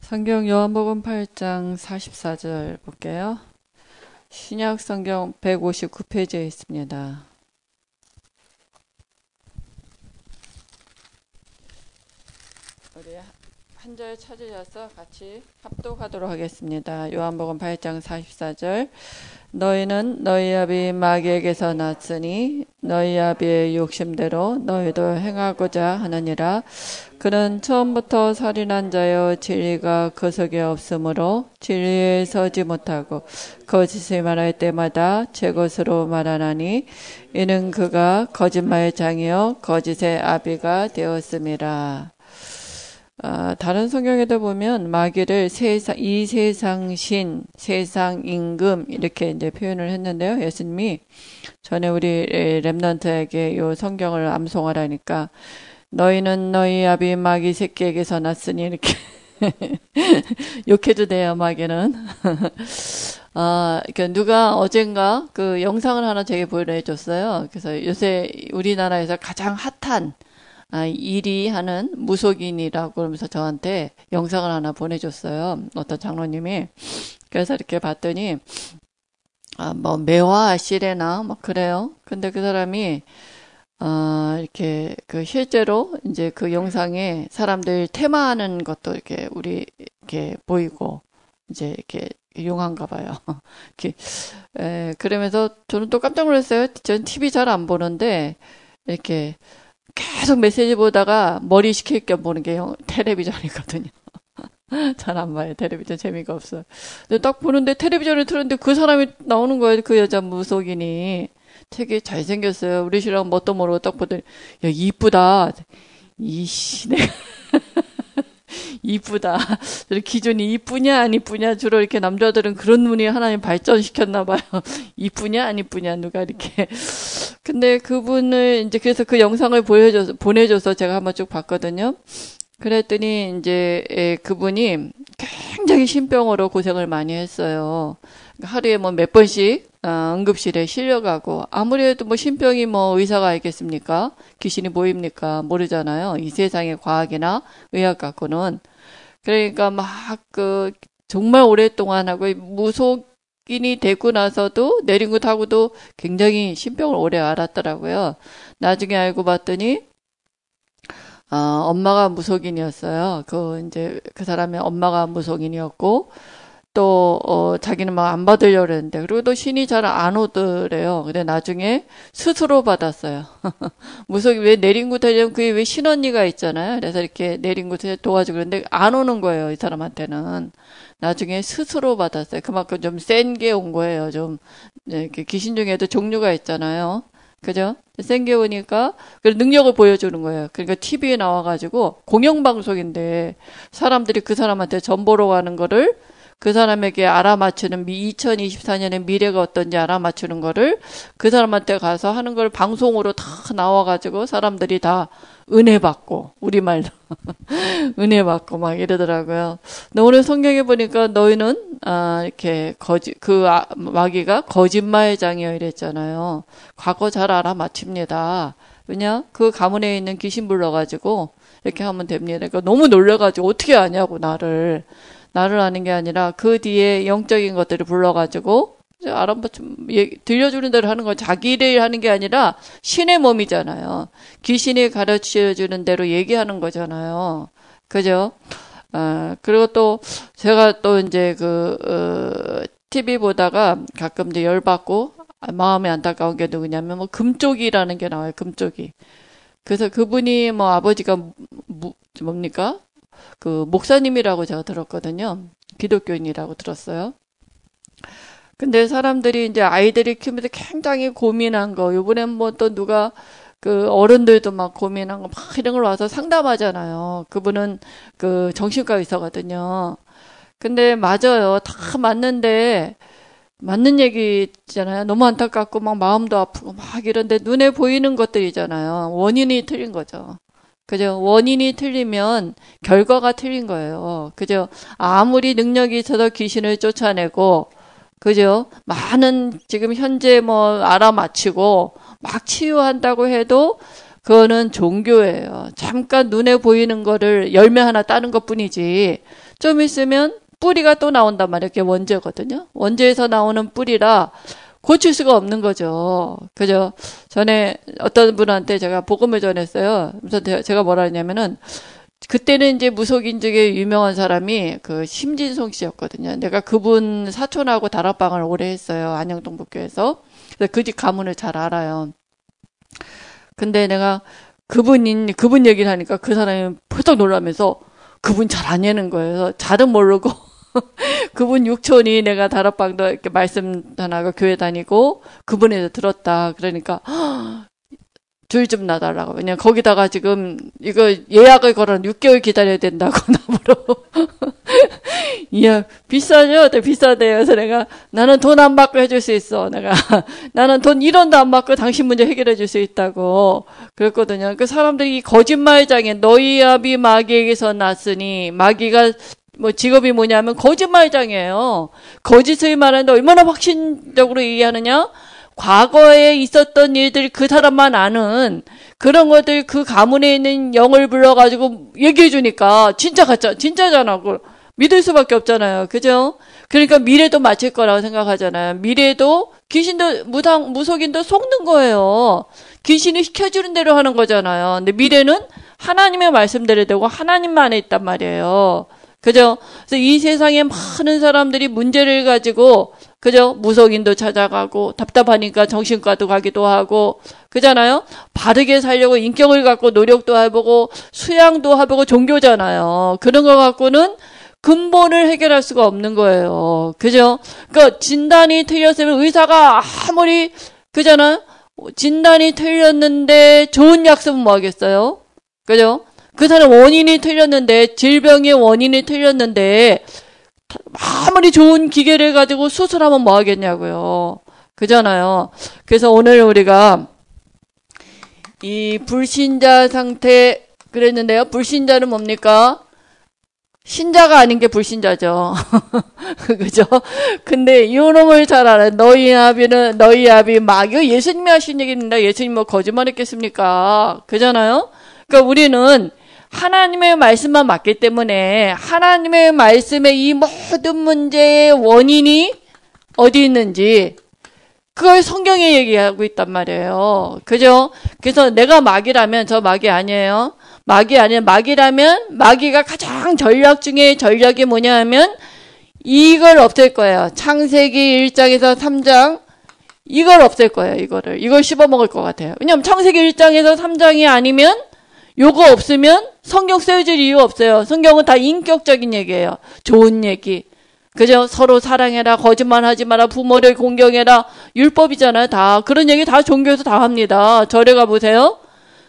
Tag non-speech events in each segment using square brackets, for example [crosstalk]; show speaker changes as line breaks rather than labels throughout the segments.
성경 요한복음 8장 44절 볼게요. 신약 성경 159페이지에 있습니다. 우리 한절 찾으셔서 같이 합독하도록 하겠습니다. 요한복음 8장 44절 너희는 너희 아비 마귀에게서 났으니 너희 아비의 욕심대로 너희도 행하고자 하느니라 그는 처음부터 살인한 자여 진리가 그 속에 없으므로 진리에 서지 못하고 거짓을 말할 때마다 제 것으로 말하나니 이는 그가 거짓말의 장이요 거짓의 아비가 되었습니다. 어, 다른 성경에도 보면 마귀를 세상, 이 세상 신, 세상 임금 이렇게 이제 표현을 했는데요. 예수님이 전에 우리 랩런트에게 이 성경을 암송하라니까 너희는 너희 아비 마귀 새끼에게서 났으니 이렇게 [laughs] 욕해도 돼요 마귀는. [laughs] 아, 그러니까 누가 어젠가 그 영상을 하나 제게 보여줬어요. 그래서 요새 우리나라에서 가장 핫한 아, 일이 하는 무속인이라고 그러면서 저한테 영상을 하나 보내줬어요. 어떤 장로님이. 그래서 이렇게 봤더니, 아, 뭐, 매화 시레나, 뭐, 그래요. 근데 그 사람이, 어, 이렇게, 그, 실제로, 이제 그 영상에 사람들 테마하는 것도 이렇게, 우리, 이렇게 보이고, 이제 이렇게, 용한가 봐요. [laughs] 이렇게, 에, 그러면서 저는 또 깜짝 놀랐어요. 전 TV 잘 안 보는데, 이렇게, 계속 메시지 보다가 머리 식힐 겸 보는 게 텔레비전이거든요. [laughs] 잘 안 봐요. 텔레비전 재미가 없어요. 근데 딱 보는데 텔레비전을 틀었는데 그 사람이 나오는 거예요. 그 여자 무속인이. 되게 잘생겼어요. 우리 신랑 뭣도 모르고 딱 보더니, 야, 이쁘다. 이씨, 내가. [laughs] [laughs] 이쁘다. 기준이 이쁘냐 안 이쁘냐 주로 이렇게 남자들은 그런 눈이 하나님 발전시켰나 봐요. [laughs] 이쁘냐 안 이쁘냐 누가 이렇게. [laughs] 근데 그분을 이제 그래서 그 영상을 보여줘서 보내줘서 제가 한번 쭉 봤거든요. 그랬더니 이제 예, 그분이 굉장히 신병으로 고생을 많이 했어요. 그러니까 하루에 뭐 몇 번씩 어, 응급실에 실려가고 아무래도 뭐 신병이 뭐 의사가 알겠습니까? 귀신이 보입니까? 모르잖아요. 이 세상의 과학이나 의학 갖고는 그러니까 막 그 정말 오랫동안 하고 무속인이 되고 나서도 내린 것 하고도 굉장히 신병을 오래 알았더라고요. 나중에 알고 봤더니 어, 엄마가 무속인이었어요. 그 이제 그 사람의 엄마가 무속인이었고 또, 어, 자기는 막 안 받으려고 했는데, 그리고 또 신이 잘 안 오더래요. 근데 나중에 스스로 받았어요. [laughs] 무속이 왜 내린 곳 하려면 그게 왜 신언니가 있잖아요. 그래서 이렇게 내린 곳에 도와주고 그러는데 안 오는 거예요. 이 사람한테는. 나중에 스스로 받았어요. 그만큼 좀 센 게 온 거예요. 좀, 네, 이렇게 귀신 중에도 종류가 있잖아요. 그죠? 센게 오니까, 그 능력을 보여주는 거예요. 그러니까 TV에 나와가지고, 공영방송인데, 사람들이 그 사람한테 전 보러 가는 거를 그 사람에게 알아맞추는 2024년의 미래가 어떤지 알아맞추는 거를 그 사람한테 가서 하는 걸 방송으로 다 나와가지고 사람들이 다 은혜 받고 우리말로 [laughs] 은혜 받고 막 이러더라고요. 근데 오늘 성경에 보니까 너희는 아 이렇게 거짓 그 아, 마귀가 거짓말 장이여 이랬잖아요. 과거 잘 알아맞힙니다. 왜냐 그 가문에 있는 귀신 불러가지고 이렇게 하면 됩니다. 그러니까 너무 놀래가지고 어떻게 아냐고 나를 나를 아는 게 아니라 그 뒤에 영적인 것들을 불러가지고 알아봐 좀 들려주는 대로 하는 거 자기 를 하는 게 아니라 신의 몸이잖아요. 귀신이 가르쳐 주는 대로 얘기하는 거잖아요. 그죠? 아, 그리고 또 제가 또 이제 그 어, TV 보다가 가끔 이제 열받고 마음이 안타까운 게 누구냐면 뭐 금쪽이라는 게 나와요. 금쪽이. 그래서 그분이 뭐 아버지가 무, 뭡니까? 그 목사님이라고 제가 들었거든요. 기독교인이라고 들었어요. 근데 사람들이 이제 아이들이 키우면서 굉장히 고민한 거, 요번엔 뭐 또 누가 그 어른들도 막 고민한 거 막 이런 걸 와서 상담하잖아요. 그분은 그 정신과 의사거든요. 근데 맞아요. 다 맞는데 맞는 얘기잖아요. 너무 안타깝고 막 마음도 아프고 막 이런데 눈에 보이는 것들이잖아요. 원인이 틀린 거죠. 그죠? 원인이 틀리면 결과가 틀린 거예요. 그죠? 아무리 능력이 있어서 귀신을 쫓아내고, 그죠? 많은 지금 현재 뭐 알아맞히고 막 치유한다고 해도 그거는 종교예요. 잠깐 눈에 보이는 거를 열매 하나 따는 것 뿐이지. 좀 있으면 뿌리가 또 나온단 말이에요. 그게 원재거든요. 원재에서 나오는 뿌리라 고칠 수가 없는 거죠. 그죠? 전에 어떤 분한테 제가 복음을 전했어요. 그래서 제가 뭐라 했냐면은 그때는 이제 무속인 중에 유명한 사람이 그 심진송 씨였거든요. 내가 그분 사촌하고 다락방을 오래 했어요. 안양동 북교에서. 그래서 그집 가문을 잘 알아요. 근데 내가 그분인 그분 얘기를 하니까 그 사람이 펄떡 놀라면서 그분 잘 아냐는 거예요. 잘은 모르고 [laughs] 그분 육촌이 내가 다락방도 이렇게 말씀 하나가 교회 다니고 그분에서 들었다. 그러니까 [gasps] 줄좀 놔달라고. 왜냐 거기다가 지금 이거 예약을 걸어 6개월 기다려야 된다고 [laughs] 나무로. [laughs] 이야 비싸죠? 되 비싸대요. 그래서 내가 나는 돈 안 받고 해줄 수 있어. 내가 나는 돈 1원도 안 받고 당신 문제 해결해 줄 수 있다고 그랬거든요. 그 사람들이 거짓말장에 너희 아비 마귀에게서 났으니 마귀가 뭐 직업이 뭐냐면 거짓말장이에요. 거짓을 말하는데 얼마나 확신적으로 얘기하느냐? 과거에 있었던 일들 그 사람만 아는 그런 것들 그 가문에 있는 영을 불러가지고 얘기해 주니까 진짜 가짜 진짜잖아. 그 믿을 수밖에 없잖아요. 그죠? 그러니까 미래도 맞을 거라고 생각하잖아요. 미래도 귀신도 무당 무속인도 속는 거예요. 귀신이 시켜주는 대로 하는 거잖아요. 근데 미래는 하나님의 말씀대로 되고 하나님 만에 있단 말이에요. 그죠? 그래서 이 세상에 많은 사람들이 문제를 가지고 그죠? 무속인도 찾아가고 답답하니까 정신과도 가기도 하고 그잖아요. 바르게 살려고 인격을 갖고 노력도 해보고 수양도 해보고 종교잖아요. 그런 거 갖고는 근본을 해결할 수가 없는 거예요. 그죠? 그러니까 진단이 틀렸으면 의사가 아무리 그잖아요. 진단이 틀렸는데 좋은 약 쓰면 뭐 하겠어요? 그죠? 그 사람 원인이 틀렸는데 질병의 원인이 틀렸는데 아무리 좋은 기계를 가지고 수술하면 뭐 하겠냐고요. 그잖아요. 그래서 오늘 우리가 이 불신자 상태 그랬는데요. 불신자는 뭡니까? 신자가 아닌 게 불신자죠. [laughs] 그죠? 근데 이놈을 잘 알아요. 너희 아비는, 너희 아비 마귀 예수님이 하신 얘기입니다. 예수님 뭐 거짓말 했겠습니까? 그잖아요? 그러니까 우리는 하나님의 말씀만 맞기 때문에 하나님의 말씀의 이 모든 문제의 원인이 어디 있는지 그걸 성경에 얘기하고 있단 말이에요. 그죠? 그래서 내가 마귀라면 저 마귀 아니에요. 마귀 아니면 마귀라면 마귀가 가장 전략 중에 전략이 뭐냐 하면 이걸 없앨 거예요. 창세기 1장에서 3장 이걸 없앨 거예요. 이거를. 이걸 씹어먹을 것 같아요. 왜냐면 창세기 1장에서 3장이 아니면 요거 없으면 성경 쓰여질 이유 없어요. 성경은 다 인격적인 얘기예요. 좋은 얘기. 그죠? 서로 사랑해라, 거짓말 하지 마라, 부모를 공경해라, 율법이잖아요, 다. 그런 얘기 다 종교에서 다 합니다. 절에 가 보세요.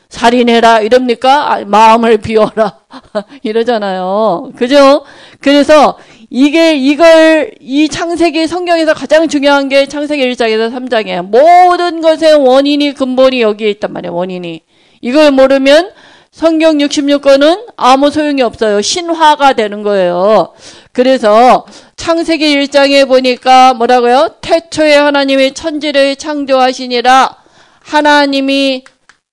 살인해라, 이럽니까? 아, 마음을 비워라. [laughs] 이러잖아요. 그죠? 그래서 이게, 이걸, 이 창세기 성경에서 가장 중요한 게 창세기 1장에서 3장이에요. 모든 것의 원인이, 근본이 여기에 있단 말이에요, 원인이. 이걸 모르면 성경 66권은 아무 소용이 없어요. 신화가 되는 거예요. 그래서 창세기 1장에 보니까 뭐라고요? 태초에 하나님이 천지를 창조하시니라 하나님이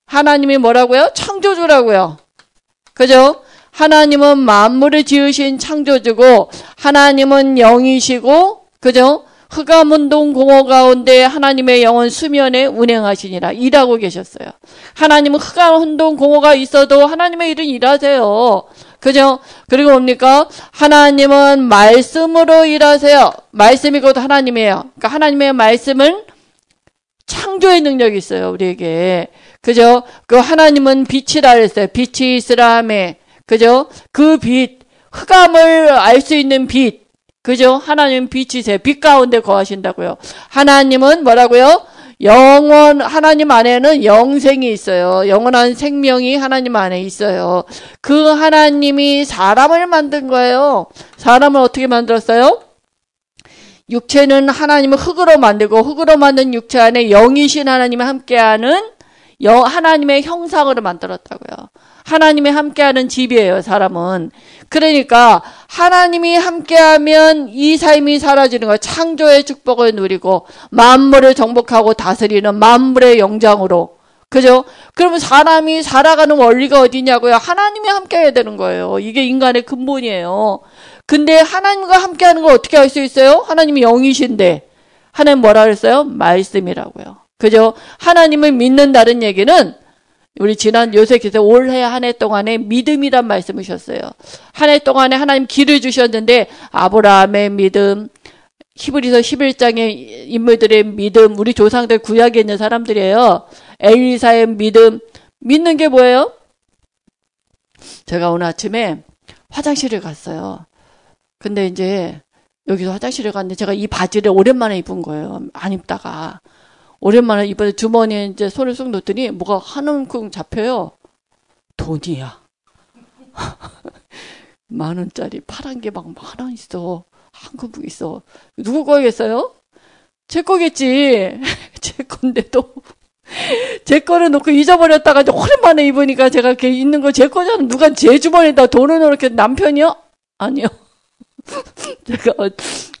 하나님이 뭐라고요? 창조주라고요. 그죠? 하나님은 만물을 지으신 창조주고 하나님은 영이시고 그죠? 흑암운동 공허 가운데 하나님의 영은 수면에 운행하시니라 일하고 계셨어요. 하나님은 흑암운동 공허가 있어도 하나님의 일은 일하세요. 그죠? 그리고 뭡니까? 하나님은 말씀으로 일하세요. 말씀이 곧 하나님이에요. 그러니까 하나님의 말씀은 창조의 능력이 있어요, 우리에게. 그죠? 그 하나님은 빛이라 그랬어요. 빛이 있으라 함에. 그죠? 그 빛, 흑암을 알 수 있는 빛. 그죠? 하나님 빛이세요. 빛 가운데 거하신다고요. 하나님은 뭐라고요? 영원 하나님 안에는 영생이 있어요. 영원한 생명이 하나님 안에 있어요. 그 하나님이 사람을 만든 거예요. 사람을 어떻게 만들었어요? 육체는 하나님을 흙으로 만들고 흙으로 만든 육체 안에 영이신 하나님이 함께하는 영, 하나님의 형상으로 만들었다고요. 하나님이 함께하는 집이에요, 사람은. 그러니까 하나님이 함께하면 이 삶이 사라지는 거예요. 창조의 축복을 누리고 만물을 정복하고 다스리는 만물의 영장으로 그죠? 그러면 사람이 살아가는 원리가 어디냐고요? 하나님이 함께 해야 되는 거예요. 이게 인간의 근본이에요. 근데 하나님과 함께 하는 걸 어떻게 할수 있어요? 하나님이 영이신데. 하나님 뭐라 그랬어요? 말씀이라고요. 그죠? 하나님을 믿는다는 얘기는 우리 지난 요새 기세 올해 한 해 동안에 믿음이란 말씀이셨어요. 한 해 동안에 하나님 길을 주셨는데 아브라함의 믿음, 히브리서 11장의 인물들의 믿음, 우리 조상들 구약에 있는 사람들이에요. 엘리사의 믿음, 믿는 게 뭐예요? 제가 오늘 아침에 화장실을 갔어요. 근데 이제 여기서 화장실을 갔는데 제가 이 바지를 오랜만에 입은 거예요. 안 입다가. 오랜만에 이번에 주머니에 이제 손을 쑥 넣더니 뭐가 한 움큼 잡혀요. 돈이야. [laughs] 만 원짜리 파란 게막 하나 있어. 한 그북 있어. 누구 거겠어요? 제 거겠지. [laughs] 제 건데도. [laughs] 제 거를 놓고 잊어버렸다가 오랜만에 입으니까 제가 이렇게 있는 거 제 거잖아. 누가 제 주머니에다 돈을 넣을게 남편이요? 아니요. 제가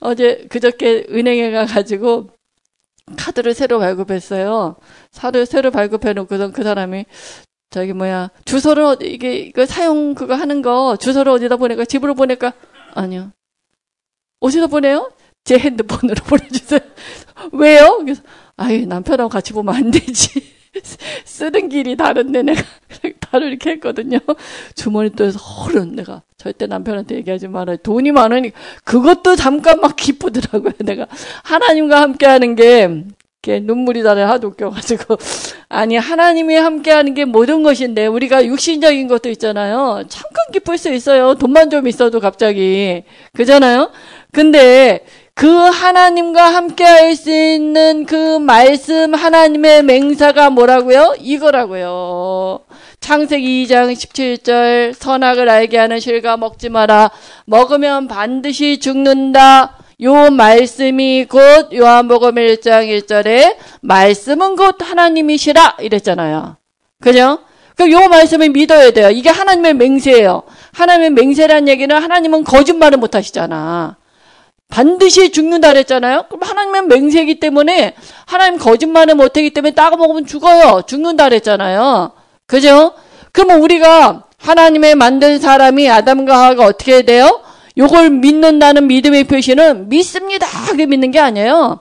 어, 제 그저께 은행에 가가지고 카드를 새로 발급했어요. 사를 새로 발급해 놓고선 그 사람이 저기 뭐야 주소를 이게 이거 사용 그거 하는 거 주소를 어디다 보낼까 집으로 보낼까 아니요 어디다 보내요? 제 핸드폰으로 [laughs] 보내주세요. 왜요? 그래서 아이 남편하고 같이 보면 안 되지. [laughs] 쓰는 길이 다른데 내가 [laughs] 바로 이렇게 했거든요. 주머니 또해서 허른 내가 절대 남편한테 얘기하지 말아요. 돈이 많으니 그것도 잠깐 막 기쁘더라고요. 내가 하나님과 함께하는 게 눈물이 나네 하도 웃겨가지고 아니 하나님이 함께하는 게 모든 것인데 우리가 육신적인 것도 있잖아요. 잠깐 기쁠 수 있어요. 돈만 좀 있어도 갑자기 그잖아요. 근데 그 하나님과 함께 할 수 있는 그 말씀 하나님의 맹사가 뭐라고요? 이거라고요. 창세기 2장 17절 선악을 알게 하는 실과 먹지 마라. 먹으면 반드시 죽는다. 요 말씀이 곧 요한복음 1장 1절에 말씀은 곧 하나님이시라 이랬잖아요. 그죠? 그럼 요 말씀을 믿어야 돼요. 이게 하나님의 맹세예요. 하나님의 맹세란 얘기는 하나님은 거짓말을 못 하시잖아. 반드시 죽는다 그랬잖아요. 그럼 하나님은 맹세이기 때문에 하나님 거짓말을 못하기 때문에 따가 먹으면 죽어요. 죽는다 그랬잖아요. 그죠? 그러면 우리가 하나님의 만든 사람이 아담과 하와가 어떻게 돼요? 요걸 믿는다는 믿음의 표시는 믿습니다. 그게 믿는 게 아니에요.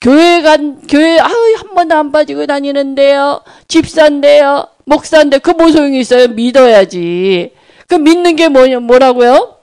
교회 간, 교회, 아유, 한 번도 안 빠지고 다니는데요. 집사인데요. 목사인데, 그 뭐 소용이 있어요? 믿어야지. 그 믿는 게 뭐냐, 뭐라고요?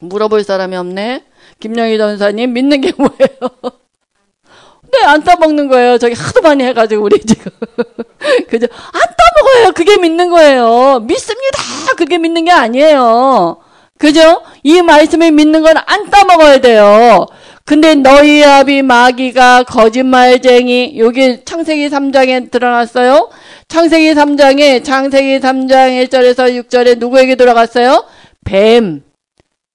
물어볼 사람이 없네. 김영희 전사님 믿는 게 뭐예요? [laughs] 네, 안 따먹는 거예요. 저기 하도 많이 해가지고, 우리 지금. [laughs] 그죠? 안 따먹어요. 그게 믿는 거예요. 믿습니다. 그게 믿는 게 아니에요. 그죠? 이 말씀을 믿는 건 안 따먹어야 돼요. 근데 너희 아비 마귀가 거짓말쟁이, 여기 창세기 3장에 드러났어요. 창세기 3장에, 창세기 3장 1절에서 6절에 누구에게 들어갔어요? 뱀.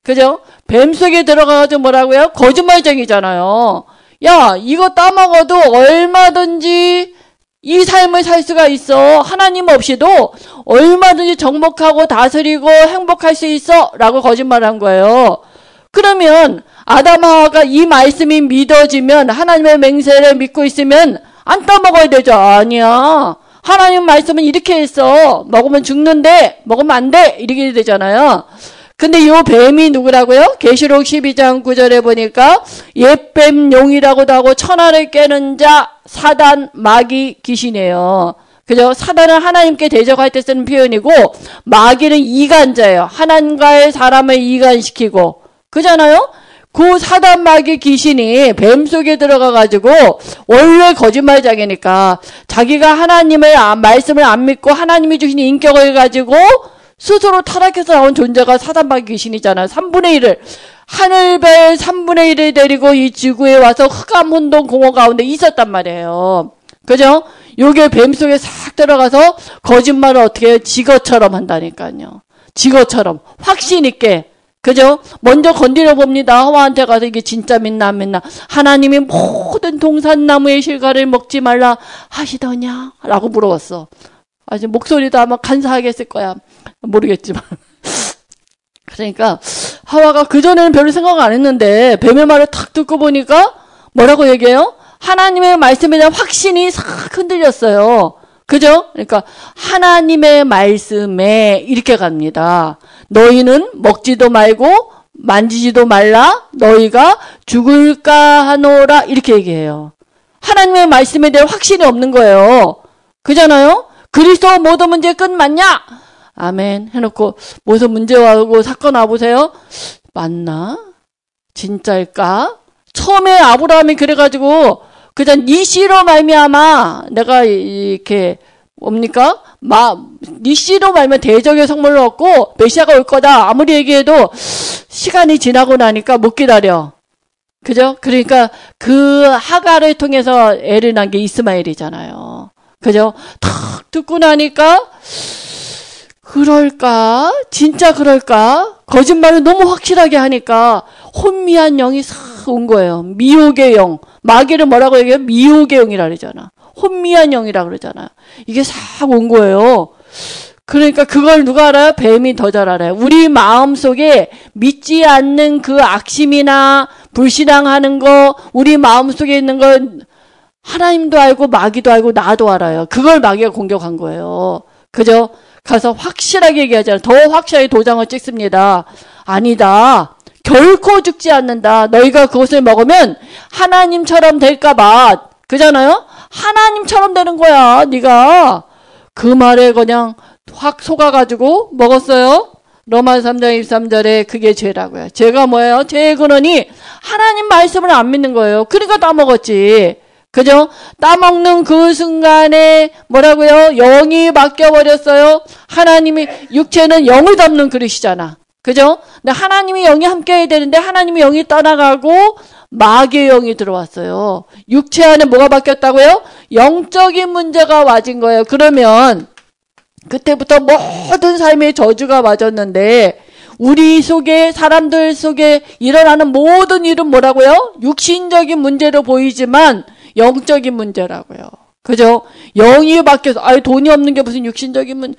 그죠? 뱀 속에 들어가가지고 뭐라고요? 거짓말쟁이잖아요. 야, 이거 따먹어도 얼마든지 이 삶을 살 수가 있어. 하나님 없이도 얼마든지 정복하고 다스리고 행복할 수 있어. 라고 거짓말한 거예요. 그러면 아담하가 이 말씀이 믿어지면 하나님의 맹세를 믿고 있으면 안 따먹어야 되죠. 아니야. 하나님 말씀은 이렇게 했어. 먹으면 죽는데 먹으면 안 돼. 이렇게 되잖아요. 근데 요 뱀이 누구라고요? 계시록 12장 9절에 보니까 옛뱀 용이라고도 하고 천하를 깨는 자 사단 마귀 귀신이에요. 그죠? 사단은 하나님께 대적할 때 쓰는 표현이고 마귀는 이간자예요. 하나님과의 사람을 이간시키고 그잖아요? 그 사단 마귀 귀신이 뱀 속에 들어가 가지고 원래 거짓말장이니까 자기가 하나님의 말씀을 안 믿고 하나님이 주신 인격을 가지고 스스로 타락해서 나온 존재가 사단마귀 귀신이잖아요. 3분의 1을 하늘별 3분의 1을 데리고 이 지구에 와서 흑암운동 공허 가운데 있었단 말이에요. 그죠? 요게 뱀 속에 싹 들어가서 거짓말을 어떻게 해요? 지거처럼 한다니까요. 지거처럼 확신 있게 그죠? 먼저 건드려 봅니다. 하와한테 가서 이게 진짜 믿나 안 믿나. 하나님이 모든 동산나무의 실과를 먹지 말라 하시더냐? 라고 물어봤어. 아직 목소리도 아마 간사하게 했을 거야. 모르겠지만. [laughs] 그러니까 하와가 그전에는 별로 생각 안 했는데 뱀의 말을 탁 듣고 보니까 뭐라고 얘기해요? 하나님의 말씀에 대한 확신이 싹 흔들렸어요. 그죠? 그러니까 하나님의 말씀에 이렇게 갑니다. 너희는 먹지도 말고 만지지도 말라 너희가 죽을까 하노라 이렇게 얘기해요. 하나님의 말씀에 대한 확신이 없는 거예요. 그잖아요? 그리스도 모든 문제 끝 맞냐? 아멘 해놓고 무슨 문제 와고 사건 와보세요. 맞나? 진짜일까? 처음에 아브라함이 그래가지고 그냥 니시로 말미암아 내가 이렇게 뭡니까? 마 니시로 말면 대적의 성물을 얻고 메시아가 올 거다. 아무리 얘기해도 시간이 지나고 나니까 못 기다려. 그죠? 그러니까 그 하가를 통해서 애를 낳은 게 이스마엘이잖아요. 그죠? 탁 듣고 나니까 그럴까? 진짜 그럴까? 거짓말을 너무 확실하게 하니까 혼미한 영이 싹 온 거예요. 미혹의 영. 마귀를 뭐라고 얘기해요? 미혹의 영이라 그러잖아. 혼미한 영이라 그러잖아요. 이게 싹 온 거예요. 그러니까 그걸 누가 알아요? 뱀이 더 잘 알아요. 우리 마음 속에 믿지 않는 그 악심이나 불신앙하는 거, 우리 마음 속에 있는 건 하나님도 알고 마귀도 알고 나도 알아요. 그걸 마귀가 공격한 거예요. 그죠? 가서 확실하게 얘기하잖아요. 더 확실하게 도장을 찍습니다. 아니다. 결코 죽지 않는다. 너희가 그것을 먹으면 하나님처럼 될까 봐. 그잖아요? 하나님처럼 되는 거야. 네가 그 말에 그냥 확 속아가지고 먹었어요. 로마 3장 23절에 그게 죄라고요. 죄가 뭐예요? 죄의 근원이 하나님 말씀을 안 믿는 거예요. 그러니까 따먹었지. 그죠? 따먹는 그 순간에 뭐라고요? 영이 바뀌어버렸어요. 하나님이, 육체는 영을 담는 그릇이잖아. 그죠? 근데 하나님이 영이 함께 해야 되는데 하나님이 영이 떠나가고 마귀의 영이 들어왔어요. 육체 안에 뭐가 바뀌었다고요? 영적인 문제가 와진 거예요. 그러면 그때부터 모든 삶의 저주가 맞았는데 우리 속에 사람들 속에 일어나는 모든 일은 뭐라고요? 육신적인 문제로 보이지만 영적인 문제라고요. 그죠? 영이 바뀌어서 아유 돈이 없는 게 무슨 육신적인 문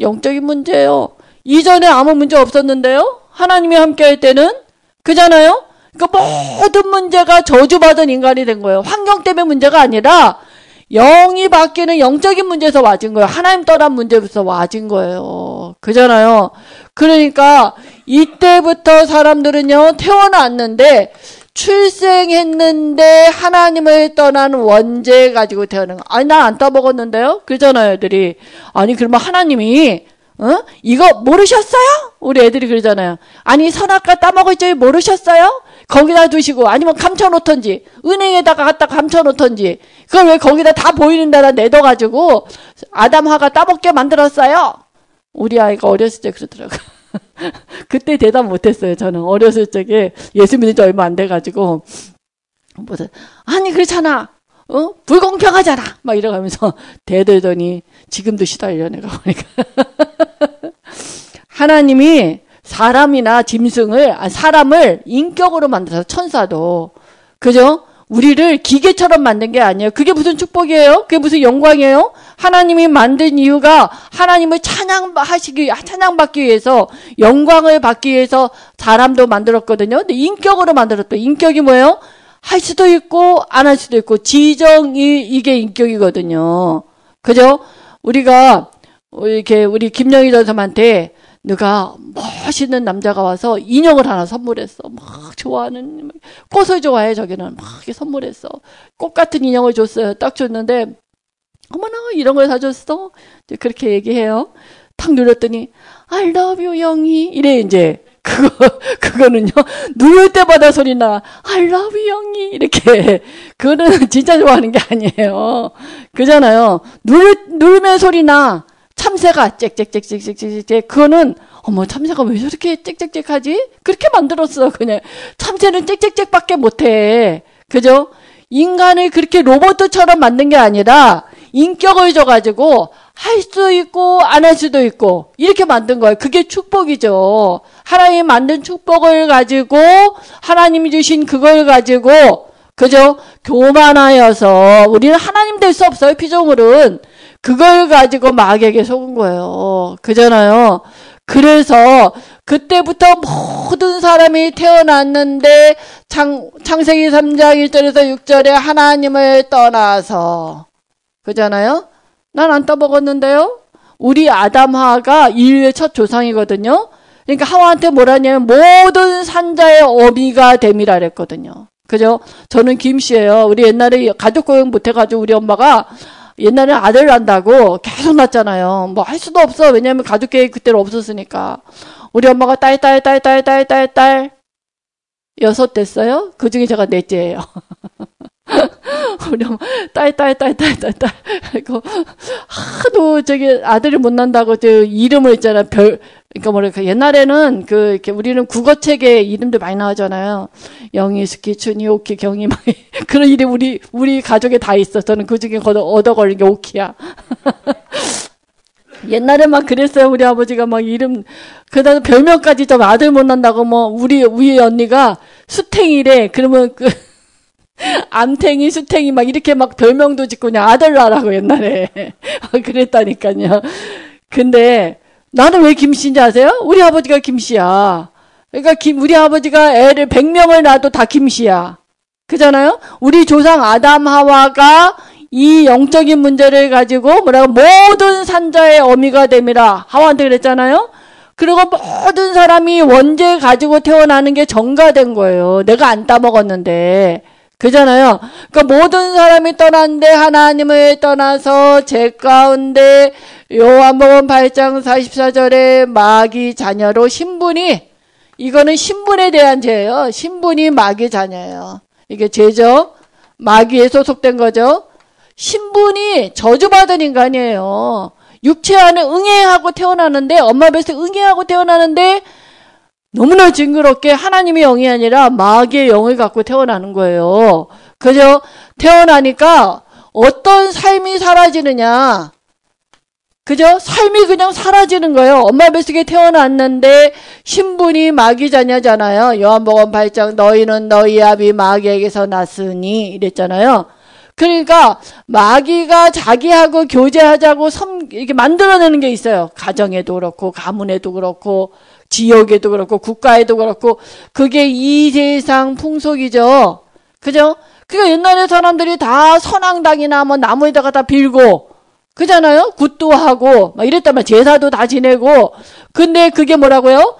영적인 문제예요. 이전에 아무 문제 없었는데요. 하나님이 함께 할 때는 그잖아요. 그 모든 문제가 저주받은 인간이 된 거예요. 환경 때문에 문제가 아니라 영이 바뀌는 영적인 문제에서 와진 거예요. 하나님 떠난 문제부터 와진 거예요. 그잖아요. 그러니까 이때부터 사람들은요, 태어났는데, 출생했는데 하나님을 떠난 원죄 가지고 태어난 거. 아니, 나안 따먹었는데요? 그러잖아요, 애들이. 아니, 그러면 하나님이, 어? 이거 모르셨어요? 우리 애들이 그러잖아요. 아니, 선악과 따먹을 줄 모르셨어요? 거기다 두시고 아니면 감춰놓던지 은행에다가 갖다 감춰놓던지 그걸 왜 거기다 다 보이는 데다 내둬가지고 아담화가 따먹게 만들었어요. 우리 아이가 어렸을 때 그러더라고. [laughs] 그때 대답 못했어요. 저는 어렸을 적에 예수 믿은 지 얼마 안 돼가지고 무슨 아니 그렇잖아. 어 불공평하잖아. 막 이러면서 [laughs] 대들더니 지금도 시달려 내가 보니까 [laughs] 하나님이 사람이나 짐승을 아, 사람을 인격으로 만들어서 천사도 그죠? 우리를 기계처럼 만든 게 아니에요. 그게 무슨 축복이에요? 그게 무슨 영광이에요? 하나님이 만든 이유가 하나님을 찬양하시기 찬양받기 위해서 영광을 받기 위해서 사람도 만들었거든요. 근데 인격으로 만들었다. 인격이 뭐예요? 할 수도 있고 안 할 수도 있고 지정이 이게 인격이거든요. 그죠? 우리가 이렇게 우리 김영희 전사한테 누가 멋있는 남자가 와서 인형을 하나 선물했어. 막 좋아하는 꽃을 좋아해 저기는 막 선물했어. 꽃 같은 인형을 줬어요. 딱 줬는데 어머나 이런 걸 사줬어. 그렇게 얘기해요. 탁 눌렀더니 I love you 영희 이래 이제 그거 [laughs] 그거는요 누를 때마다 소리 나 I love you 영희 이렇게 그거는 [laughs] 진짜 좋아하는 게 아니에요. 그잖아요. 누르 누르면 소리 나. 참새가 짹짹짹짹짹짹 그거는 어머 참새가 왜 저렇게 짹짹짹하지? 그렇게 만들었어 그냥 참새는 짹짹짹밖에 못해 그죠? 인간을 그렇게 로봇처럼 만든 게 아니라 인격을 줘가지고 할 수 있고 안 할 수도 있고 이렇게 만든 거예요. 그게 축복이죠. 하나님 만든 축복을 가지고 하나님이 주신 그걸 가지고 그죠? 교만하여서 우리는 하나님 될 수 없어요. 피조물은 그걸 가지고 마귀에게 속은 거예요. 그잖아요. 그래서 그때부터 모든 사람이 태어났는데 창, 창세기 3장 1절에서 6절에 하나님을 떠나서 그잖아요. 난안 따먹었는데요? 우리 아담하가 인류의 첫 조상이거든요. 그러니까 하와한테 뭐라냐면 모든 산자의 어미가 됨이라 그랬거든요. 그죠? 저는 김씨예요. 우리 옛날에 가족 고용 못해가지고 우리 엄마가 옛날에 아들 난다고 계속 낳잖아요. 뭐 할 수도 없어. 왜냐면 가족 계획 그때는 없었으니까. 우리 엄마가 딸, 딸, 딸, 딸, 딸, 딸, 딸. 여섯 됐어요? 그 중에 제가 넷째예요. [laughs] [laughs] 우리 엄마 딸, 딸, 딸, 딸, 딸, 딸. 이거 하도 저기 아들이 못 난다고 저 이름을 있잖아. 별, 그러니까 뭐랄까 옛날에는 그 이렇게 우리는 국어책에 이름도 많이 나오잖아요. 영희, 스키, 춘희, 오키, 경희 막 그런 이름 우리 우리 가족에 다 있어. 저는 그 중에 얻어 걸린 게 오키야. [laughs] 옛날에 막 그랬어요. 우리 아버지가 막 이름 그다음 별명까지 좀 아들 못 난다고 뭐 우리 위에 언니가 수탱이래. 그러면 그 암탱이, 수탱이 막 이렇게 막 별명도 짓고 그냥 아들 나라고 옛날에 [laughs] 그랬다니까요. 근데 나는 왜 김씨인지 아세요? 우리 아버지가 김씨야. 그러니까 김, 우리 아버지가 애를 100명을 낳아도 다 김씨야. 그잖아요? 우리 조상 아담 하와가 이 영적인 문제를 가지고 뭐라고 모든 산자의 어미가 됨이라 하와한테 그랬잖아요. 그리고 모든 사람이 원죄 가지고 태어나는 게 정가된 거예요. 내가 안 따먹었는데. 그잖아요. 그러니까 모든 사람이 떠났는데 하나님을 떠나서 제 가운데 요한복음 8장 44절에 마귀 자녀로 신분이 이거는 신분에 대한 죄예요. 신분이 마귀 자녀예요. 이게 죄죠. 마귀에 소속된 거죠. 신분이 저주받은 인간이에요. 육체 안에 응애하고 태어나는데 엄마 뱃에 응애하고 태어나는데 너무나 징그럽게 하나님의 영이 아니라 마귀의 영을 갖고 태어나는 거예요. 그죠? 태어나니까 어떤 삶이 사라지느냐. 그죠? 삶이 그냥 사라지는 거예요. 엄마 뱃속에 태어났는데 신분이 마귀 자녀잖아요. 요한복음 8장 너희는 너희 아비 마귀에게서 났으니 이랬잖아요. 그러니까 마귀가 자기하고 교제하자고 섬 이렇게 만들어내는 게 있어요. 가정에도 그렇고 가문에도 그렇고 지역에도 그렇고 국가에도 그렇고 그게 이 세상 풍속이죠. 그죠? 그러니까 옛날에 사람들이 다 선앙당이나 뭐 나무에다가 다 빌고 그잖아요. 굿도 하고 막 이랬단 말 제사도 다 지내고 근데 그게 뭐라고요?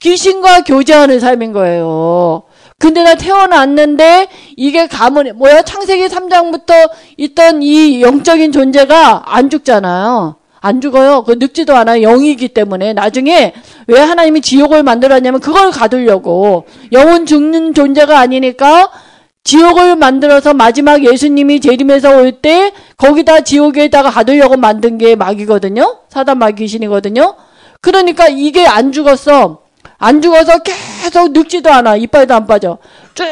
귀신과 교제하는 삶인 거예요. 근데 나 태어났는데 이게 가문 뭐야 창세기 3장부터 있던 이 영적인 존재가 안 죽잖아요. 안 죽어요. 그 늙지도 않아요. 영이기 때문에 나중에 왜 하나님이 지옥을 만들었냐면 그걸 가두려고 영혼 죽는 존재가 아니니까 지옥을 만들어서 마지막 예수님이 재림해서 올 때 거기다 지옥에다가 가두려고 만든 게 마귀거든요. 사단 마귀신이거든요. 그러니까 이게 안 죽었어. 안 죽어서 계속 늙지도 않아. 이빨도 안 빠져. 쭉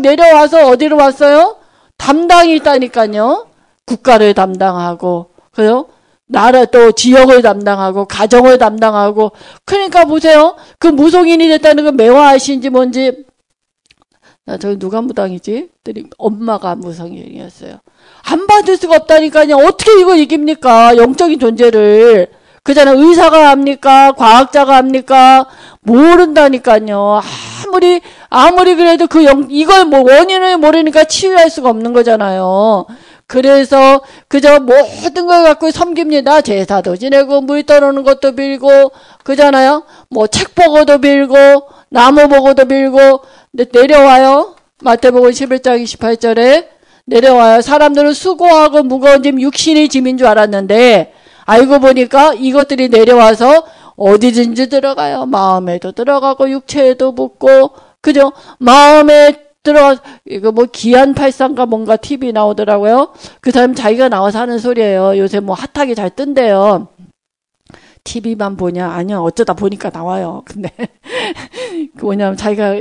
내려와서 어디로 왔어요? 담당이 있다니까요. 국가를 담당하고, 그요? 나라 또 지역을 담당하고 가정을 담당하고 그러니까 보세요. 그 무속인이 됐다는 건 매화하신지 뭔지 나 저기 누가 무당이지? 엄마가 무속인이었어요. 안 받을 수가 없다니까요. 어떻게 이거 이깁니까? 영적인 존재를. 그잖아 의사가 합니까? 과학자가 합니까? 모른다니까요. 아무리 아무리 그래도 그 영, 이걸 뭐 원인을 모르니까 치유할 수가 없는 거잖아요. 그래서 그저 모든 걸 갖고 섬깁니다. 제사도 지내고 물 떠놓는 것도 빌고 그잖아요. 뭐 책 보고도 빌고 나무 보고도 빌고 내려와요. 마태복음 11장 28절에 내려와요. 사람들은 수고하고 무거운 짐 육신의 짐인 줄 알았는데 알고 보니까 이것들이 내려와서 어디든지 들어가요. 마음에도 들어가고 육체에도 붙고 그죠? 마음에 들어 이거 뭐 기안 팔상가 뭔가 TV 나오더라고요. 그 사람 자기가 나와서 하는 소리예요. 요새 뭐 핫하게 잘 뜬대요. TV만 보냐? 아니요. 어쩌다 보니까 나와요. [laughs] 근데 그 뭐냐면 자기가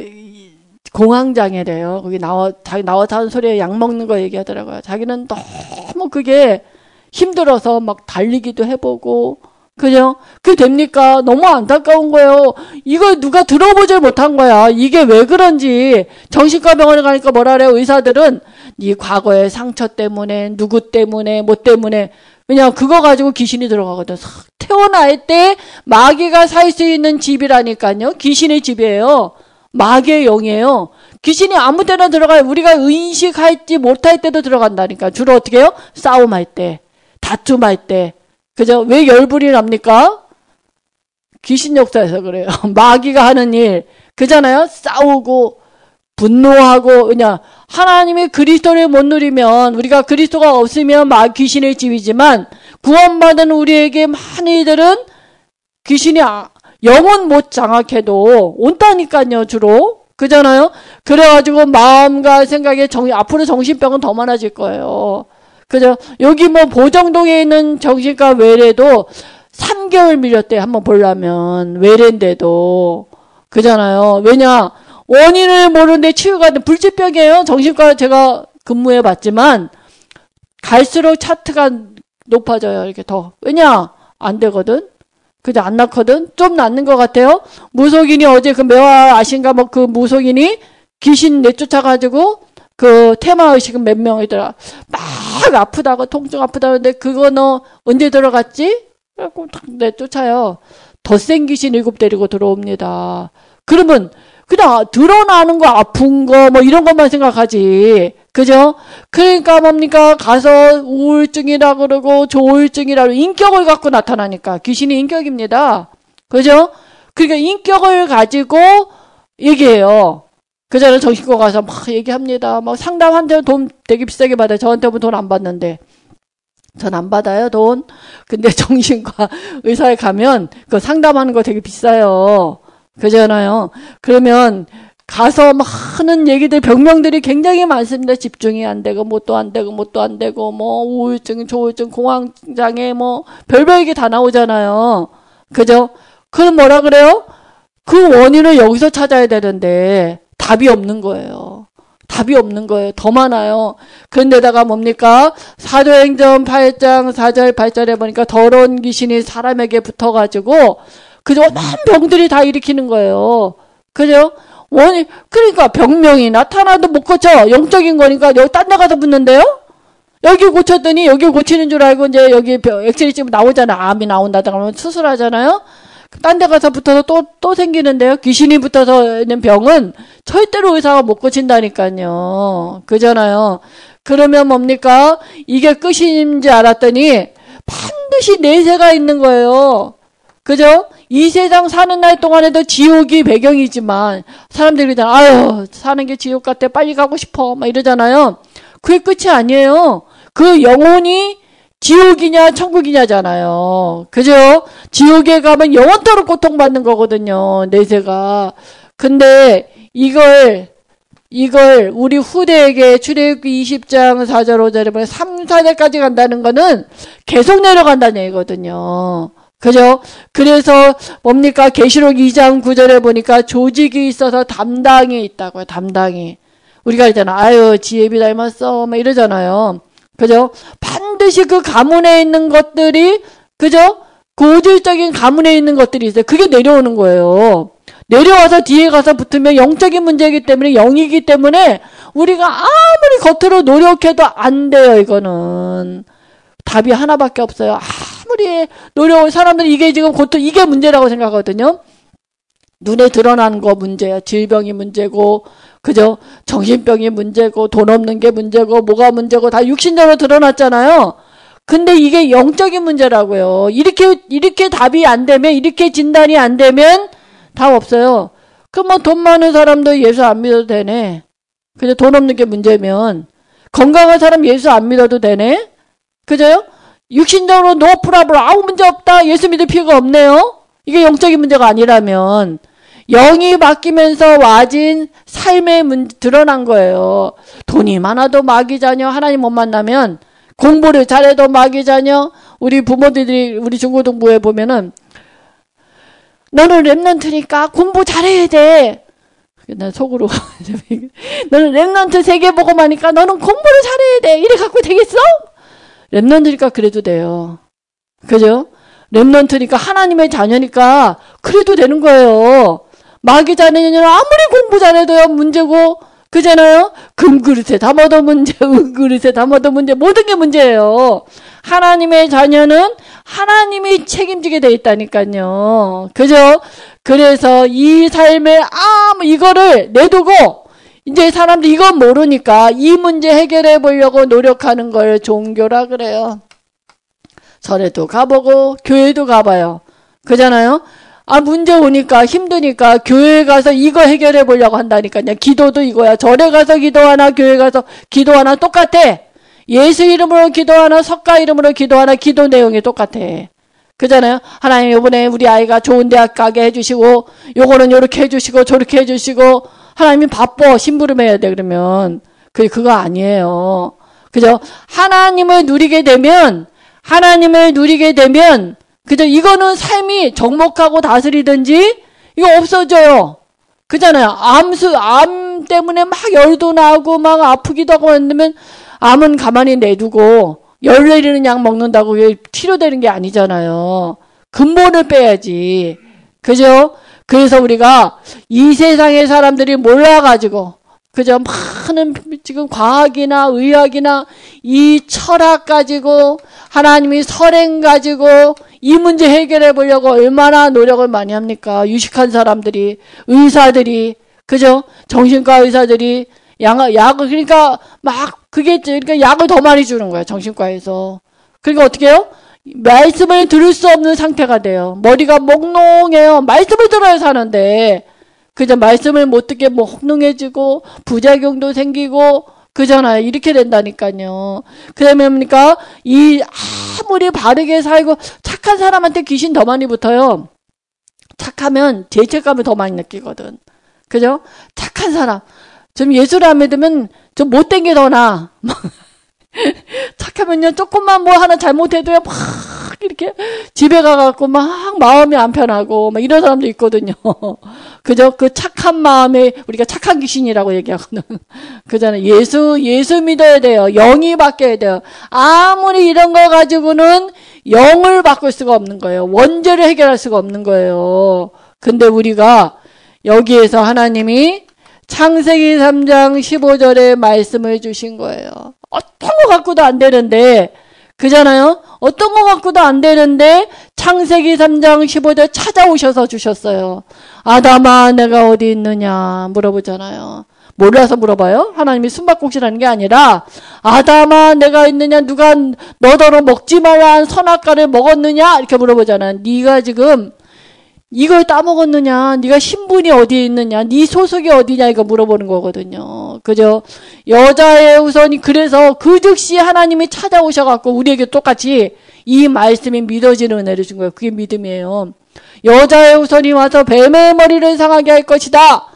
공황장애래요. 거기 나와 자기 나와서 하는 소리에 약 먹는 거 얘기하더라고요. 자기는 너무 그게 힘들어서 막 달리기도 해보고 그죠? 그게 됩니까? 너무 안타까운 거예요. 이걸 누가 들어보질 못한 거야. 이게 왜 그런지. 정신과 병원에 가니까 뭐라 그래요? 의사들은 네 과거의 상처 때문에, 누구 때문에, 뭐 때문에. 왜냐 그거 가지고 귀신이 들어가거든. 태어날 때 마귀가 살 수 있는 집이라니까요. 귀신의 집이에요. 마귀의 영이에요. 귀신이 아무 때나 들어가요. 우리가 의식할지 못할 때도 들어간다니까. 주로 어떻게 해요? 싸움할 때. 다툼할 때. 그죠? 왜 열불이 납니까? 귀신 역사에서 그래요. [laughs] 마귀가 하는 일. 그잖아요? 싸우고, 분노하고, 그냥, 하나님의 그리스도를 못 누리면, 우리가 그리스도가 없으면 마, 귀신의 지위지만, 구원받은 우리에게 많은 이들은 귀신이 아, 영혼 못 장악해도 온다니까요, 주로. 그잖아요? 그래가지고 마음과 생각에 정, 앞으로 정신병은 더 많아질 거예요. 그죠? 여기 뭐 보정동에 있는 정신과 외래도 3개월 밀렸대, 한번 보려면. 외래인데도. 그잖아요. 왜냐? 원인을 모르는데 치유가 돼. 불치병이에요. 정신과 제가 근무해 봤지만, 갈수록 차트가 높아져요. 이렇게 더. 왜냐? 안 되거든? 그죠? 안 낳거든? 좀 낫는 것 같아요? 무속인이 어제 그 매화 아신가 뭐 그 무속인이 귀신 내쫓아가지고 그 테마 의식은 몇 명이더라. 막 아프다고 통증 아프다는데 그거 너 언제 들어갔지? 그래갖고 내 쫓아요. 더센 귀신 일곱 데리고 들어옵니다. 그러면 그냥 드러나는 거 아픈 거 뭐 이런 것만 생각하지. 그죠? 그러니까 뭡니까? 가서 우울증이라 그러고 조울증이라 그러고 인격을 갖고 나타나니까 귀신이 인격입니다. 그죠? 그러니까 인격을 가지고 얘기해요. 그전에 정신과 가서 막 얘기합니다. 막 상담한테 돈 되게 비싸게 받아요. 저한테 는 돈 안 받는데. 전 안 받아요, 돈. 근데 [laughs] 정신과 의사에 가면 그 상담하는 거 되게 비싸요. 그잖아요. 그러면 가서 막 하는 얘기들 병명들이 굉장히 많습니다. 집중이 안 되고 뭣도 안 되고 뭣도 안 되고 뭐 우울증, 조울증, 공황장애 뭐 별별 얘기 다 나오잖아요. 그죠? 그럼 뭐라 그래요? 그 원인을 여기서 찾아야 되는데 답이 없는 거예요. 답이 없는 거예요. 더 많아요. 그런데다가 뭡니까? 사도행전 8장 4절 8절에 보니까 더러운 귀신이 사람에게 붙어가지고 그죠? 많은 병들이 다 일으키는 거예요. 그죠? 원인, 그러니까 병명이 나타나도 못 고쳐. 영적인 거니까 여기 딴 데 가서 붙는데요? 여기 고쳤더니 여기 고치는 줄 알고 이제 여기 엑스레이 찍으면 나오잖아. 암이 나온다든가 하면 수술하잖아요? 딴 데 가서 붙어서 또, 또 생기는데요? 귀신이 붙어서 있는 병은 절대로 의사가 못 고친다니까요. 그잖아요. 그러면 뭡니까? 이게 끝인지 알았더니 반드시 내세가 있는 거예요. 그죠? 이 세상 사는 날 동안에도 지옥이 배경이지만 사람들이 다 아유 사는 게 지옥 같아 빨리 가고 싶어 막 이러잖아요. 그게 끝이 아니에요. 그 영혼이 지옥이냐 천국이냐잖아요. 그죠? 지옥에 가면 영원토록 고통받는 거거든요. 내세가. 근데 이걸 이걸 우리 후대에게 출애굽기 20장 4절 5절에 보면 3, 4절까지 간다는 거는 계속 내려간다는 얘기거든요. 그죠? 그래서 뭡니까? 계시록 2장 9절에 보니까 조직이 있어서 담당이 있다고요. 담당이. 우리가 있잖아. 아유, 지혜비 닮았어. 막 이러잖아요. 그죠? 반드시 그 가문에 있는 것들이 그죠? 고질적인 가문에 있는 것들이 있어요. 그게 내려오는 거예요. 내려와서 뒤에 가서 붙으면 영적인 문제이기 때문에 영이기 때문에 우리가 아무리 겉으로 노력해도 안 돼요, 이거는. 답이 하나밖에 없어요. 아무리 노력을 사람들이 이게 지금 고통 이게 문제라고 생각하거든요. 눈에 드러나는 거 문제야. 질병이 문제고 그죠? 정신병이 문제고 돈 없는 게 문제고 뭐가 문제고 다 육신적으로 드러났잖아요. 근데 이게 영적인 문제라고요. 이렇게 이렇게 답이 안 되면 이렇게 진단이 안 되면 답 없어요. 그럼 뭐 돈 많은 사람도 예수 안 믿어도 되네. 근데 돈 없는 게 문제면 건강한 사람 예수 안 믿어도 되네. 그죠요? 육신적으로 no problem 아무 문제 없다. 예수 믿을 필요가 없네요. 이게 영적인 문제가 아니라면 영이 바뀌면서 와진 삶의 문 드러난 거예요. 돈이 많아도 마귀 자녀 하나님 못 만나면 공부를 잘해도 마귀 자녀 우리 부모들이 우리 중고등부에 보면은 너는 랩런트니까 공부 잘해야 돼. 난 속으로 [laughs] 너는 랩런트 세계 보고 마니까 너는 공부를 잘해야 돼. 이래 갖고 되겠어? 랩런트니까 그래도 돼요. 그죠? 랩런트니까 하나님의 자녀니까 그래도 되는 거예요. 마귀 자녀는 아무리 공부 잘해도요 문제고 그잖아요. 금그릇에 담아도 문제, [laughs] 은그릇에 담아도 문제, 모든 게 문제예요. 하나님의 자녀는 하나님이 책임지게 돼 있다니까요. 그죠? 그래서 이 삶에 아무 이거를 내두고 이제 사람들 이건 모르니까 이 문제 해결해 보려고 노력하는 걸 종교라 그래요. 절에도 가보고 교회도 가봐요. 그잖아요. 아 문제 오니까 힘드니까 교회 가서 이거 해결해 보려고 한다니까요. 기도도 이거야. 절에 가서 기도하나 교회 가서 기도하나 똑같아. 예수 이름으로 기도하나 석가 이름으로 기도하나 기도 내용이 똑같아. 그잖아요. 하나님 요번에 우리 아이가 좋은 대학 가게 해주시고 요거는 요렇게 해주시고 저렇게 해주시고 하나님이 바빠 심부름해야 돼 그러면 그 그거 아니에요. 그죠? 하나님을 누리게 되면 하나님을 누리게 되면 그죠? 이거는 삶이 정목하고 다스리든지 이거 없어져요. 그잖아요. 암수 암 때문에 막 열도 나고 막 아프기도 하고 했으면 암은 가만히 내두고 열 내리는 약 먹는다고 치료되는 게 아니잖아요. 근본을 빼야지. 그죠? 그래서 우리가 이 세상의 사람들이 몰라가지고 그죠? 많은 지금 과학이나 의학이나 이 철학 가지고 하나님이 설행 가지고 이 문제 해결해 보려고 얼마나 노력을 많이 합니까? 유식한 사람들이 의사들이 그죠? 정신과 의사들이 약, 약을 그러니까 막 그게 그러니까 약을 더 많이 주는 거야 정신과에서. 그러니까 어떻게 해요? 말씀을 들을 수 없는 상태가 돼요. 머리가 몽롱해요. 말씀을 들어야 사는데 그저 말씀을 못 듣게 뭐 혹능해지고 부작용도 생기고 그잖아요. 이렇게 된다니까요. 그다음에 뭡니까? 이 아무리 바르게 살고 착한 사람한테 귀신 더 많이 붙어요. 착하면 죄책감을 더 많이 느끼거든. 그죠? 착한 사람. 좀 예수를 안 믿으면 좀 못된 게 더 나. [laughs] 착하면요, 조금만 뭐 하나 잘못해도요, 막 이렇게 집에 가갖고 막 마음이 안 편하고 막 이런 사람도 있거든요. [laughs] 그저 그 착한 마음에 우리가 착한 귀신이라고 얘기하거든. [laughs] 그잖아요. 예수, 예수 믿어야 돼요. 영이 바뀌어야 돼요. 아무리 이런 거 가지고는 영을 바꿀 수가 없는 거예요. 원죄를 해결할 수가 없는 거예요. 근데 우리가 여기에서 하나님이 창세기 3장 15절에 말씀을 주신 거예요. 어떤 거 갖고도 안 되는데, 그잖아요? 어떤 거 갖고도 안 되는데, 창세기 3장 15절 찾아오셔서 주셨어요. 아담아, 내가 어디 있느냐? 물어보잖아요. 몰라서 물어봐요? 하나님이 숨바꼭질하는 게 아니라, 아담아, 내가 있느냐? 누가 너더러 먹지 말란 선악과를 먹었느냐? 이렇게 물어보잖아요. 네가 지금 이걸 따먹었느냐? 네가 신분이 어디에 있느냐? 네 소속이 어디냐? 이거 물어보는 거거든요. 그죠? 여자의 우선이 그래서 그 즉시 하나님이 찾아오셔갖고 우리에게 똑같이 이 말씀이 믿어지는 은혜를 준 거예요. 그게 믿음이에요. 여자의 우선이 와서 뱀의 머리를 상하게 할 것이다.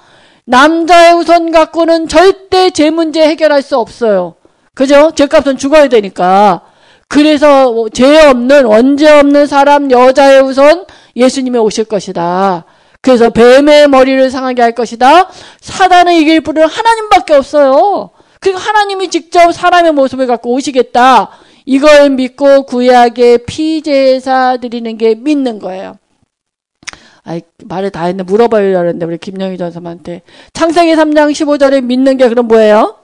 남자의 우선 갖고는 절대 제 문제 해결할 수 없어요. 그죠? 죄값은 죽어야 되니까. 그래서 죄 없는 원죄 없는 사람 여자의 우선 예수님이 오실 것이다. 그래서 뱀의 머리를 상하게 할 것이다. 사단을 이길 분은 하나님밖에 없어요. 그리고 하나님이 직접 사람의 모습을 갖고 오시겠다. 이걸 믿고 구약의 피제사 드리는 게 믿는 거예요. 아이, 말을 다 했네. 물어봐야 하는데, 우리 김영희 전사한테. 창세기 3장 15절에 믿는 게 그럼 뭐예요?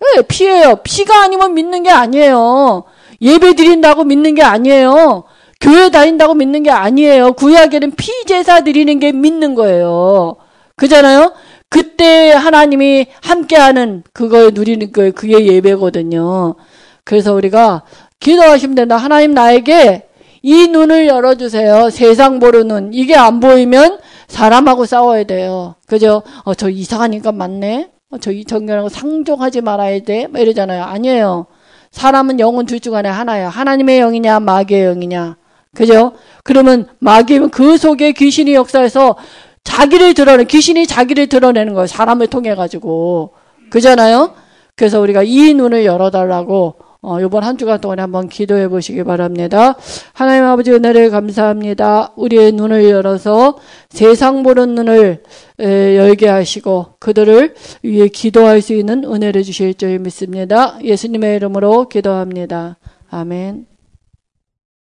네, 피예요. 피가 아니면 믿는 게 아니에요. 예배 드린다고 믿는 게 아니에요. 교회 다닌다고 믿는 게 아니에요. 구약에는 피제사 드리는 게 믿는 거예요. 그잖아요? 그때 하나님이 함께하는 그걸 누리는 거예요. 그게 예배거든요. 그래서 우리가 기도하시면 된다. 하나님 나에게 이 눈을 열어주세요. 세상 보는 이게 안 보이면 사람하고 싸워야 돼요. 그죠? 어, 저 이상한 인간 맞네? 어, 저 이정경하고 상종하지 말아야 돼? 뭐 이러잖아요. 아니에요. 사람은 영은 둘 중 안에 하나예요. 하나님의 영이냐, 마귀의 영이냐. 그죠? 그러면 마귀는 그 속에 귀신이 역사해서 자기를 드러내, 귀신이 자기를 드러내는 거예요. 사람을 통해 가지고. 그잖아요? 그래서 우리가 이 눈을 열어달라고, 어, 요번 한 주간 동안에 한번 기도해 보시기 바랍니다. 하나님 아버지 은혜를 감사합니다. 우리의 눈을 열어서 세상 보는 눈을 에, 열게 하시고 그들을 위해 기도할 수 있는 은혜를 주실 줄 믿습니다. 예수님의 이름으로 기도합니다. 아멘.